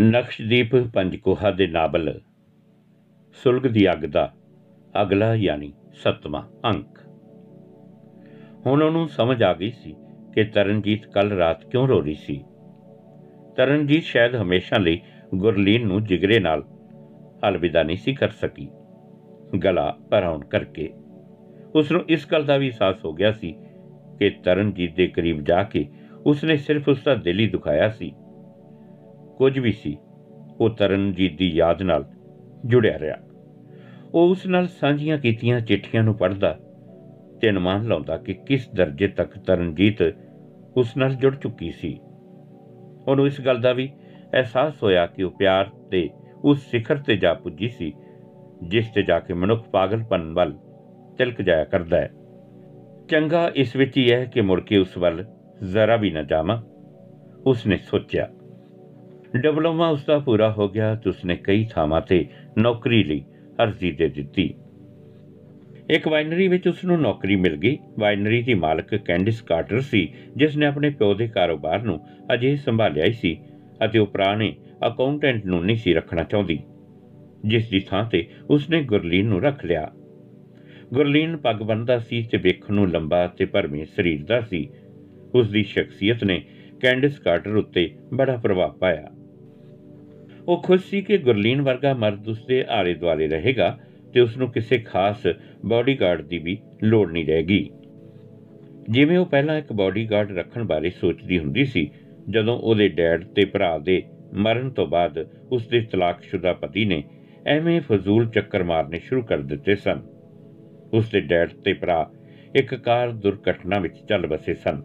ਨਕਸ਼ਦੀਪ ਪੰਜਕੋਹਾ ਦੇ ਨਾਵਲ। ਸੁਲਗ ਦੀ ਅੱਗ ਦਾ ਅਗਲਾ ਯਾਨੀ ਸੱਤਵਾਂ ਅੰਕ। ਹੁਣ ਉਹਨੂੰ ਸਮਝ ਆ ਗਈ ਸੀ ਕਿ ਤਰਨਜੀਤ ਕੱਲ ਰਾਤ ਕਿਉਂ ਰੋ ਰਹੀ ਸੀ। ਤਰਨਜੀਤ ਸ਼ਾਇਦ ਹਮੇਸ਼ਾ ਲਈ ਗੁਰਲੀਨ ਨੂੰ ਜਿਗਰੇ ਨਾਲ ਅਲਵਿਦਾ ਨਹੀਂ ਸੀ ਕਰ ਸਕੀ। ਗਲਾ ਭਰਾਉਣ ਕਰਕੇ। ਉਸ ਨੂੰ ਇਸ ਗੱਲ ਦਾ ਵੀ ਅਹਿਸਾਸ ਹੋ ਗਿਆ ਸੀ ਕਿ ਤਰਨਜੀਤ ਦੇ ਕਰੀਬ ਜਾ ਕੇ ਉਸਨੇ ਸਿਰਫ ਉਸ ਦਾ ਦਿਲ ਹੀ ਦੁਖਾਇਆ ਸੀ। ਕੁਝ ਵੀ ਸੀ, ਉਹ ਤਰਨਜੀਤ ਦੀ ਯਾਦ ਨਾਲ ਜੁੜਿਆ ਰਿਹਾ। ਉਹ ਉਸ ਨਾਲ ਸਾਂਝੀਆਂ ਕੀਤੀਆਂ ਚਿੱਠੀਆਂ ਨੂੰ ਪੜ੍ਹਦਾ ਤੇ ਅਨੁਮਾਨ ਲਾਉਂਦਾ ਕਿ ਕਿਸ ਦਰਜੇ ਤੱਕ ਤਰਨਜੀਤ ਉਸ ਨਾਲ ਜੁੜ ਚੁੱਕੀ ਸੀ। ਉਹਨੂੰ ਇਸ ਗੱਲ ਦਾ ਵੀ ਅਹਿਸਾਸ ਹੋਇਆ ਕਿ ਉਹ ਪਿਆਰ ਤੇ ਉਸ ਸਿਖਰ ਤੇ ਜਾ ਪੁੱਜੀ ਸੀ, ਜਿਸ ਤੇ ਜਾ ਕੇ ਮਨੁੱਖ ਪਾਗਲਪਨ ਵੱਲ ਤਿਲਕ ਜਾਇਆ ਕਰਦਾ ਹੈ। ਚੰਗਾ ਇਸ ਵਿੱਚ ਹੀ ਹੈ ਕਿ ਮੁੜ ਕੇ ਉਸ ਵੱਲ ਜ਼ਰਾ ਵੀ ਨਾ ਜਾਵਾਂ, ਉਸਨੇ ਸੋਚਿਆ। ਡਿਪਲੋਮਾ ਉਸ ਦਾ ਪੂਰਾ ਹੋ ਗਿਆ ਤੇ ਉਸਨੇ ਕਈ ਥਾਵਾਂ ਤੇ ਨੌਕਰੀ ਲਈ ਅਰਜ਼ੀ ਦੇ ਦਿੱਤੀ। ਇੱਕ ਵਾਈਨਰੀ ਵਿੱਚ ਉਸ ਨੂੰ ਨੌਕਰੀ ਮਿਲ ਗਈ। ਵਾਈਨਰੀ ਦੀ ਮਾਲਕ ਕੈਂਡਿਸ ਕਾਰਟਰ ਸੀ ਜਿਸ ਨੇ ਆਪਣੇ ਪਿਓ ਦੇ ਕਾਰੋਬਾਰ ਨੂੰ ਅਜੇ ਸੰਭਾਲਿਆ ਹੀ ਸੀ ਅਤੇ ਉਹ ਪੁਰਾਣੇ ਅਕਾਊਂਟੈਂਟ ਨੂੰ ਨਹੀਂ ਸੀ ਰੱਖਣਾ ਚਾਹੁੰਦੀ, ਜਿਸ ਦੀ ਥਾਂ ਤੇ ਉਸਨੇ ਗੁਰਲੀਨ ਨੂੰ ਰੱਖ ਲਿਆ। ਗੁਰਲੀਨ ਪੱਗ ਬੰਨਦਾ ਸੀ ਤੇ ਵੇਖਣ ਨੂੰ ਲੰਬਾ ਤੇ ਭਰਮੀ ਸਰੀਰ ਦਾ ਸੀ। ਉਸ ਦੀ ਸ਼ਖਸੀਅਤ ਨੇ ਕੈਂਡਿਸ ਕਾਰਟਰ ਉੱਤੇ ਬੜਾ ਪ੍ਰਭਾਵ ਪਾਇਆ। ਉਹ ਖੁਸ਼ ਸੀ ਕਿ ਗੁਰਲੀਨ ਵਰਗਾ ਮਰਦ ਉਸਦੇ ਆਲੇ ਦੁਆਲੇ ਰਹੇਗਾ ਤੇ ਉਸ ਨੂੰ ਕਿਸੇ ਖਾਸ ਬਾਡੀਗਾਰਡ ਦੀ ਵੀ ਲੋੜ ਨਹੀਂ ਰਹੇਗੀ। ਜਿਵੇਂ ਉਹ ਪਹਿਲਾਂ ਇੱਕ ਬਾਡੀਗਾਰਡ ਰੱਖਣ ਬਾਰੇ ਸੋਚਦੀ ਹੁੰਦੀ ਸੀ, ਜਦੋਂ ਉਹਦੇ ਡੈਡ ਤੇ ਭਰਾ ਦੇ ਮਰਨ ਤੋਂ ਬਾਅਦ ਉਸ ਦੇ ਤਲਾਕਸ਼ੁਦਾ ਪਤੀ ਨੇ ਐਵੇਂ ਫਜ਼ੂਲ ਚੱਕਰ ਮਾਰਨੇ ਸ਼ੁਰੂ ਕਰ ਦਿੱਤੇ ਸਨ। ਉਸ ਦੇ ਡੈਡ ਤੇ ਭਰਾ ਇੱਕ ਕਾਰ ਦੁਰਘਟਨਾ ਵਿੱਚ ਚੱਲ ਬਸੇ ਸਨ।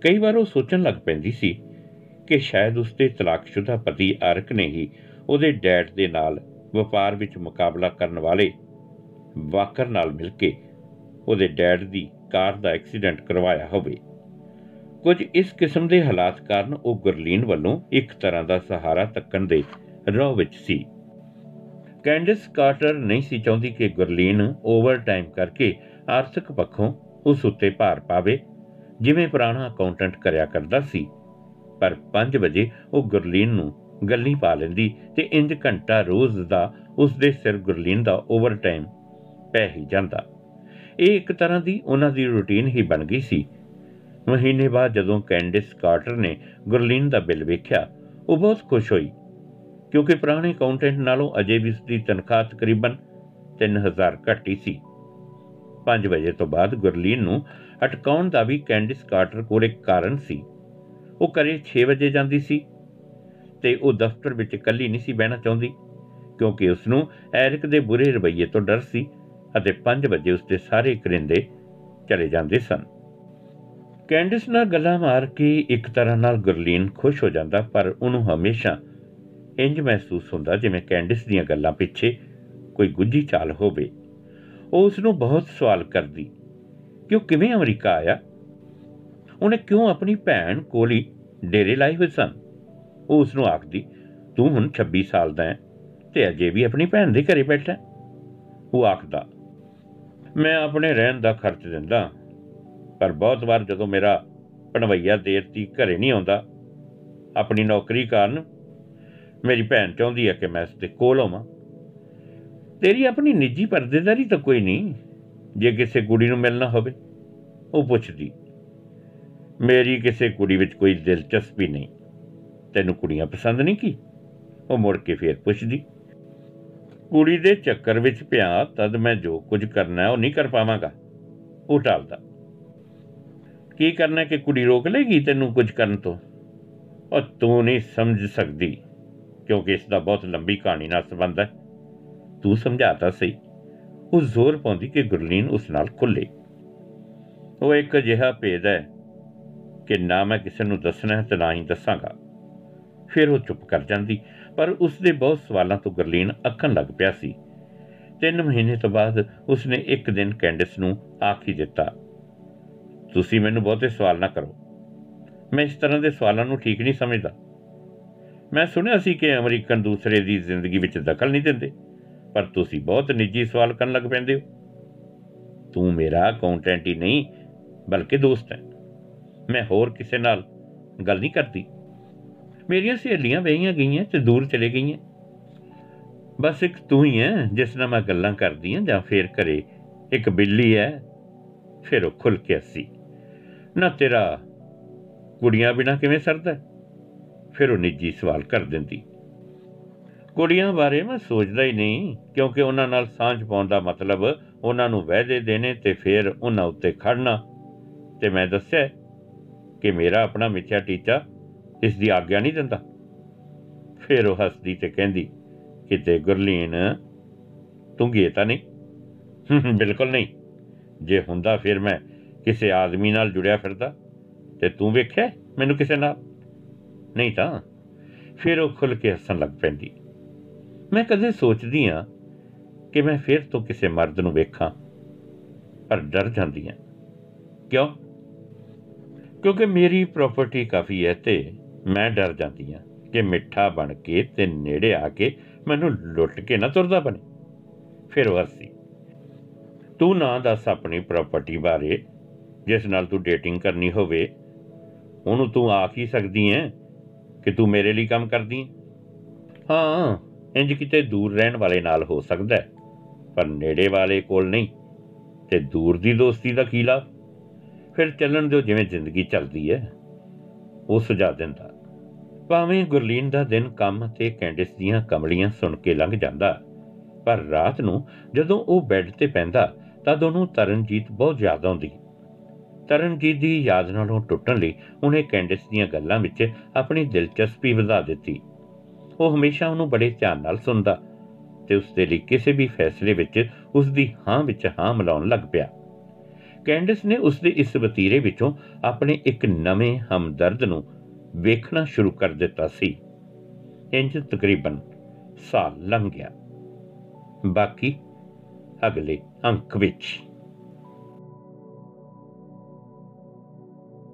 ਕਈ ਵਾਰ ਉਹ ਸੋਚਣ ਲੱਗ ਪੈਂਦੀ ਸੀ ਕਿ ਸ਼ਾਇਦ ਉਸ ਦੇ ਤਲਾਕਸ਼ੁਦਾ ਪਤੀ ਅਰਕ ਨੇ ਹੀ ਉਹਦੇ ਡੈਡ ਦੇ ਨਾਲ ਵਪਾਰ ਵਿੱਚ ਮੁਕਾਬਲਾ ਕਰਨ ਵਾਲੇ ਵਾਕਰ ਨਾਲ ਮਿਲ ਕੇ ਉਹਦੇ ਡੈਡ ਦੀ ਕਾਰ ਦਾ ਐਕਸੀਡੈਂਟ ਕਰਵਾਇਆ ਹੋਵੇ। ਕੁਝ ਇਸ ਕਿਸਮ ਦੇ ਹਾਲਾਤ ਕਾਰਨ ਉਹ ਗੁਰਲੀਨ ਵੱਲੋਂ ਇੱਕ ਤਰ੍ਹਾਂ ਦਾ ਸਹਾਰਾ ਤੱਕਣ ਦੇ ਰੋਹ ਵਿੱਚ ਸੀ। ਕੈਂਡਿਸ ਕਾਰਟਰ ਨਹੀਂ ਸੀ ਚਾਹੁੰਦੀ ਕਿ ਗੁਰਲੀਨ ਓਵਰ ਟਾਈਮ ਕਰਕੇ ਆਰਥਿਕ ਪੱਖੋਂ ਉਸ ਉੱਤੇ ਭਾਰ ਪਾਵੇ, ਜਿਵੇਂ ਪੁਰਾਣਾ ਅਕਾਊਂਟੈਂਟ ਕਰਿਆ ਕਰਦਾ ਸੀ। ਪਰ 5 ਵਜੇ ਉਹ ਗੁਰਲੀਨ ਨੂੰ ਗੱਲੀ ਪਾ ਲੈਂਦੀ ਤੇ ਇੰਜ ਘੰਟਾ ਰੋਜ਼ ਦਾ ਉਸ ਦੇ ਸਿਰ ਗੁਰਲੀਨ ਦਾ ਓਵਰ ਟਾਈਮ ਪੈ ਹੀ ਜਾਂਦਾ। ਇਹ ਇੱਕ ਤਰ੍ਹਾਂ ਦੀ ਉਹਨਾਂ ਦੀ ਰੁਟੀਨ ਹੀ ਬਣ ਗਈ ਸੀ। ਮਹੀਨੇ ਬਾਅਦ ਜਦੋਂ ਕੈਂਡਿਸ ਕਾਰਟਰ ਨੇ ਗੁਰਲੀਨ ਦਾ ਬਿੱਲ ਵੇਖਿਆ, ਉਹ ਬਹੁਤ ਖੁਸ਼ ਹੋਈ, ਕਿਉਂਕਿ ਪੁਰਾਣੇ ਅਕਾਊਂਟੈਂਟ ਨਾਲੋਂ ਅਜੇ ਵੀ ਉਸ ਦੀ ਤਨਖਾਹ ਤਕਰੀਬਨ 3000 ਘੱਟ ਹੀ ਸੀ। 5 ਵਜੇ ਤੋਂ ਬਾਅਦ ਗੁਰਲੀਨ ਨੂੰ ਅਟਕਾਉਣ ਦਾ ਵੀ ਕੈਂਡਿਸ ਕਾਰਟਰ ਕੋਲ ਇੱਕ ਕਾਰਨ ਸੀ। ਉਹ ਕਰੇ 6 ਵਜੇ ਜਾਂਦੀ ਸੀ ਤੇ ਉਹ ਦਫ਼ਤਰ ਵਿੱਚ ਇਕੱਲੀ ਨਹੀਂ ਸੀ ਬਹਿਣਾ ਚਾਹੁੰਦੀ, ਕਿਉਂਕਿ ਉਸ ਨੂੰ ਐਰਿਕ ਦੇ ਬੁਰੇ ਰਵੱਈਏ ਤੋਂ ਡਰ ਸੀ ਅਤੇ 5 ਵਜੇ ਉਸ ਦੇ ਸਾਰੇ ਕਰਿੰਦੇ ਚਲੇ ਜਾਂਦੇ ਸਨ। ਕੈਂਡਿਸ ਨਾਲ ਗੱਲਾਂ ਮਾਰ ਕੇ ਇੱਕ ਤਰ੍ਹਾਂ ਨਾਲ ਗੁਰਲੀਨ ਖੁਸ਼ ਹੋ ਜਾਂਦਾ, ਪਰ ਉਹਨੂੰ ਹਮੇਸ਼ਾ ਇੰਜ ਮਹਿਸੂਸ ਹੁੰਦਾ ਜਿਵੇਂ ਕੈਂਡਿਸ ਦੀਆਂ ਗੱਲਾਂ ਪਿੱਛੇ ਕੋਈ ਗੁੱਝੀ ਚਾਲ ਹੋਵੇ। ਉਹ ਉਸ ਨੂੰ ਬਹੁਤ ਸਵਾਲ ਕਰਦੀ ਕਿ ਉਹ ਕਿਵੇਂ ਅਮਰੀਕਾ ਆਇਆ? ਉਹਨੇ ਕਿਉਂ ਆਪਣੀ ਭੈਣ ਕੋਲ ਹੀ ਡੇਰੇ ਲਾਏ ਹੋਏ ਸਨ? ਉਹ ਉਸ ਨੂੰ ਆਖਦੀ, ਤੂੰ ਹੁਣ 26 ਸਾਲ ਦਾ ਹੈ ਤੇ ਅਜੇ ਵੀ ਆਪਣੀ ਭੈਣ ਦੇ ਘਰੇ ਬੈਠਾ ਉਹ ਆਖਦਾ, ਮੈਂ ਆਪਣੇ ਰਹਿਣ ਦਾ ਖਰਚ ਦਿੰਦਾ ਪਰ ਬਹੁਤ ਵਾਰ ਜਦੋਂ ਮੇਰਾ ਪਣਵਈਆ ਦੇਰ ਤੀ ਘਰੇ ਨਹੀਂ ਆਉਂਦਾ, ਆਪਣੀ ਨੌਕਰੀ ਕਾਰਨ ਮੇਰੀ ਭੈਣ ਚਾਹੁੰਦੀ ਹੈ ਕਿ ਮੈਂ ਇਸ ਦੇ ਕੋਲ ਹੋਵਾਂ। ਤੇਰੀ ਆਪਣੀ ਨਿੱਜੀ ਪਰਦੇਦਾਰੀ ਤਾਂ ਕੋਈ ਨਹੀਂ, ਜੇ ਕਿਸੇ ਕੁੜੀ ਨੂੰ ਮਿਲਣਾ ਹੋਵੇ, ਉਹ ਪੁੱਛਦੀ। ਮੇਰੀ ਕਿਸੇ ਕੁੜੀ ਵਿੱਚ ਕੋਈ ਦਿਲਚਸਪੀ ਨਹੀਂ। ਤੈਨੂੰ ਕੁੜੀਆਂ ਪਸੰਦ ਨਹੀਂ ਕੀ? ਉਹ ਮੁੜ ਕੇ ਫੇਰ ਪੁੱਛਦੀ, ਕੁੜੀ ਦੇ ਚੱਕਰ ਵਿੱਚ ਪਿਆ, ਤਦ ਮੈਂ ਜੋ ਕੁਝ ਕਰਨਾ ਉਹ ਨਹੀਂ ਕਰ ਪਾਵਾਂਗਾ। ਉਹ ਟਾਲਦਾ, ਕੀ ਕਰਨਾ ਕਿ ਕੁੜੀ ਰੋਕ ਲੇਗੀ ਤੈਨੂੰ ਕੁਝ ਕਰਨ ਤੋਂ? ਉਹ ਤੂੰ ਨਹੀਂ ਸਮਝ ਸਕਦੀ, ਕਿਉਂਕਿ ਇਸ ਦਾ ਬਹੁਤ ਲੰਬੀ ਕਹਾਣੀ ਨਾਲ ਸੰਬੰਧ ਹੈ। ਤੂੰ ਸਮਝਾਤਾ ਸਹੀ। ਉਹ ਜ਼ੋਰ ਪਾਉਂਦੀ ਕਿ ਗੁਰਲੀਨ ਉਸ ਨਾਲ ਖੁੱਲੇ ਉਹ ਇੱਕ ਅਜਿਹਾ ਭੇਦ ਹੈ ਕਿ ਨਾ ਮੈਂ ਕਿਸੇ ਨੂੰ ਦੱਸਣਾ ਹੈ ਤੇ ਨਾ ਹੀ ਦੱਸਾਂਗਾ। ਫਿਰ ਉਹ ਚੁੱਪ ਕਰ ਜਾਂਦੀ, ਪਰ ਉਸ ਦੇ ਬਹੁਤ ਸਵਾਲਾਂ ਤੋਂ ਗੁਰਲੀਨ ਅੱਖਣ ਲੱਗ ਪਿਆ ਸੀ। ਤਿੰਨ ਮਹੀਨੇ ਤੋਂ ਬਾਅਦ ਉਸਨੇ ਇੱਕ ਦਿਨ ਕੈਂਡਿਸ ਨੂੰ ਆਖੀ ਦਿੱਤਾ, ਤੁਸੀਂ ਮੈਨੂੰ ਬਹੁਤੇ ਸਵਾਲ ਨਾ ਕਰੋ। ਮੈਂ ਇਸ ਤਰ੍ਹਾਂ ਦੇ ਸਵਾਲਾਂ ਨੂੰ ਠੀਕ ਨਹੀਂ ਸਮਝਦਾ। ਮੈਂ ਸੁਣਿਆ ਸੀ ਕਿ ਅਮਰੀਕਨ ਦੂਸਰੇ ਦੀ ਜ਼ਿੰਦਗੀ ਵਿੱਚ ਦਖਲ ਨਹੀਂ ਦਿੰਦੇ, ਪਰ ਤੁਸੀਂ ਬਹੁਤ ਨਿੱਜੀ ਸਵਾਲ ਕਰਨ ਲੱਗ ਪੈਂਦੇ ਹੋ। ਤੂੰ ਮੇਰਾ ਅਕਾਊਂਟੈਂਟ ਹੀ ਨਹੀਂ, ਬਲਕਿ ਦੋਸਤ ਹੈ। ਮੈਂ ਹੋਰ ਕਿਸੇ ਨਾਲ ਗੱਲ ਨਹੀਂ ਕਰਦੀ। ਮੇਰੀਆਂ ਸਹੇਲੀਆਂ ਵਹੀਆਂ ਗਈਆਂ ਤੇ ਦੂਰ ਚਲੇ ਗਈਆਂ। ਬਸ ਇੱਕ ਤੂੰ ਹੀ ਹੈ ਜਿਸ ਨਾਲ ਮੈਂ ਗੱਲਾਂ ਕਰਦੀ ਹਾਂ ਜਾਂ ਫੇਰ ਘਰੇ ਇੱਕ ਬਿੱਲੀ ਹੈ ਫਿਰ ਉਹ ਖੁੱਲ ਕੇ ਹੱਸੀ। ਨਾ ਤੇਰਾ ਕੁੜੀਆਂ ਬਿਨਾ ਕਿਵੇਂ ਸਰਦਾ? ਹੈ? ਫਿਰ ਉਹ ਨਿੱਜੀ ਸਵਾਲ ਕਰ ਦਿੰਦੀ। ਕੁੜੀਆਂ ਬਾਰੇ ਮੈਂ ਸੋਚਦਾ ਹੀ ਨਹੀਂ, ਕਿਉਂਕਿ ਉਹਨਾਂ ਨਾਲ ਸਾਂਝ ਪਾਉਣ ਦਾ ਮਤਲਬ ਉਹਨਾਂ ਨੂੰ ਵਾਅਦੇ ਦੇਣੇ ਤੇ ਫਿਰ ਉਹਨਾਂ ਉੱਤੇ ਖੜਨਾ। ਤੇ ਮੈਂ ਦੱਸਿਆ ਕਿ ਮੇਰਾ ਆਪਣਾ ਮਿੱਥਿਆ ਟੀਚਾ ਇਸ ਦੀ ਆਗਿਆ ਨਹੀਂ ਦਿੰਦਾ। ਫਿਰ ਉਹ ਹੱਸਦੀ ਤੇ ਕਹਿੰਦੀ, ਕਿਤੇ ਗੁਰਲੀਨ, ਤੂੰ ਗੇ ਤਾਂ ਨਹੀਂ? ਬਿਲਕੁਲ ਨਹੀਂ। ਜੇ ਹੁੰਦਾ ਫਿਰ ਮੈਂ ਕਿਸੇ ਆਦਮੀ ਨਾਲ ਜੁੜਿਆ ਫਿਰਦਾ ਤੇ ਤੂੰ ਵੇਖਿਆ ਮੈਨੂੰ ਕਿਸੇ ਨਾਲ? ਨਹੀਂ ਤਾਂ। ਫਿਰ ਉਹ ਖੁੱਲ ਕੇ ਹੱਸਣ ਲੱਗ ਪੈਂਦੀ। ਮੈਂ ਕਦੇ ਸੋਚਦੀ ਆ ਕਿ ਮੈਂ ਫਿਰ ਤੋਂ ਕਿਸੇ ਮਰਦ ਨੂੰ ਵੇਖਾਂ, ਪਰ ਡਰ ਜਾਂਦੀ ਆ। ਕਿਉਂ? ਕਿਉਂਕਿ ਮੇਰੀ ਪ੍ਰਾਪਰਟੀ ਕਾਫੀ ਹੈ ਤੇ ਮੈਂ ਡਰ ਜਾਂਦੀ ਆ ਕਿ ਮਿੱਠਾ ਬਣ ਕੇ ਤੇ ਨੇੜੇ ਆ ਕੇ ਮੈਨੂੰ ਲੁੱਟ ਕੇ ਨਾ ਤੁਰਦਾ ਬਣੇ। ਫਿਰ ਉਹ ਹੱਸੀ, ਤੂੰ ਨਾ ਦੱਸ ਆਪਣੀ ਪ੍ਰਾਪਰਟੀ ਬਾਰੇ, ਜਿਸ ਨਾਲ ਤੂੰ ਡੇਟਿੰਗ ਕਰਨੀ ਹੋਵੇ। ਉਹਨੂੰ ਤੂੰ ਆਖ ਹੀ ਸਕਦੀ ਹੈ ਕਿ ਤੂੰ ਮੇਰੇ ਲਈ ਕੰਮ ਕਰਦੀ ਹੈ? ਹਾਂ ਇੰਜ ਕਿਤੇ ਦੂਰ ਰਹਿਣ ਵਾਲੇ ਨਾਲ ਹੋ ਸਕਦਾ ਹੈ, ਪਰ ਨੇੜੇ ਵਾਲੇ ਕੋਲ ਨਹੀਂ। ਤੇ ਦੂਰ ਦੀ ਦੋਸਤੀ ਦਾ ਕੀ ਲਾਭ? ਫਿਰ ਚੱਲਣ ਦਿਓ ਜਿਵੇਂ ਜ਼ਿੰਦਗੀ ਚੱਲਦੀ ਹੈ, ਉਹ ਸੁਝਾ ਦਿੰਦਾ। ਭਾਵੇਂ ਗੁਰਲੀਨ ਦਾ ਦਿਨ ਕੰਮ ਤੇ ਕੈਂਡਿਸ ਦੀਆਂ ਕਮਲੀਆਂ ਸੁਣ ਕੇ ਲੰਘ ਜਾਂਦਾ, ਪਰ ਰਾਤ ਨੂੰ ਜਦੋਂ ਉਹ ਬੈੱਡ ਤੇ ਪੈਂਦਾ, ਤਦ ਉਹਨੂੰ ਤਰਨਜੀਤ ਬਹੁਤ ਯਾਦ ਆਉਂਦੀ। ਤਰਨਜੀਤ ਦੀ ਯਾਦ ਨਾਲੋਂ ਟੁੱਟਣ ਲਈ ਉਹਨੇ ਕੈਂਡਿਸ ਦੀਆਂ ਗੱਲਾਂ ਵਿੱਚ ਆਪਣੀ ਦਿਲਚਸਪੀ ਵਧਾ ਦਿੱਤੀ। ਉਹ ਹਮੇਸ਼ਾ ਉਹਨੂੰ ਬੜੇ ਧਿਆਨ ਨਾਲ ਸੁਣਦਾ ਤੇ ਉਸ ਦੇ ਲਈ ਕਿਸੇ ਵੀ ਫੈਸਲੇ ਵਿੱਚ ਉਸ ਦੀ ਹਾਂ ਵਿੱਚ ਹਾਂ ਮਿਲਾਉਣ ਲੱਗ ਪਿਆ। ਕੈਂਡਿਸ ਨੇ ਉਸ ਦੇ ਇਸ ਵਤੀਰੇ ਵਿੱਚੋਂ ਆਪਣੇ ਇੱਕ ਨਵੇਂ ਹਮਦਰਦ ਨੂੰ ਵੇਖਣਾ ਸ਼ੁਰੂ ਕਰ ਦਿੱਤਾ ਸੀ। ਇੰਜ ਤਕਰੀਬਨ ਸਾਲ ਲੰਘ ਗਿਆ। ਬਾਕੀ ਅਗਲੇ ਅੰਕ ਵਿੱਚ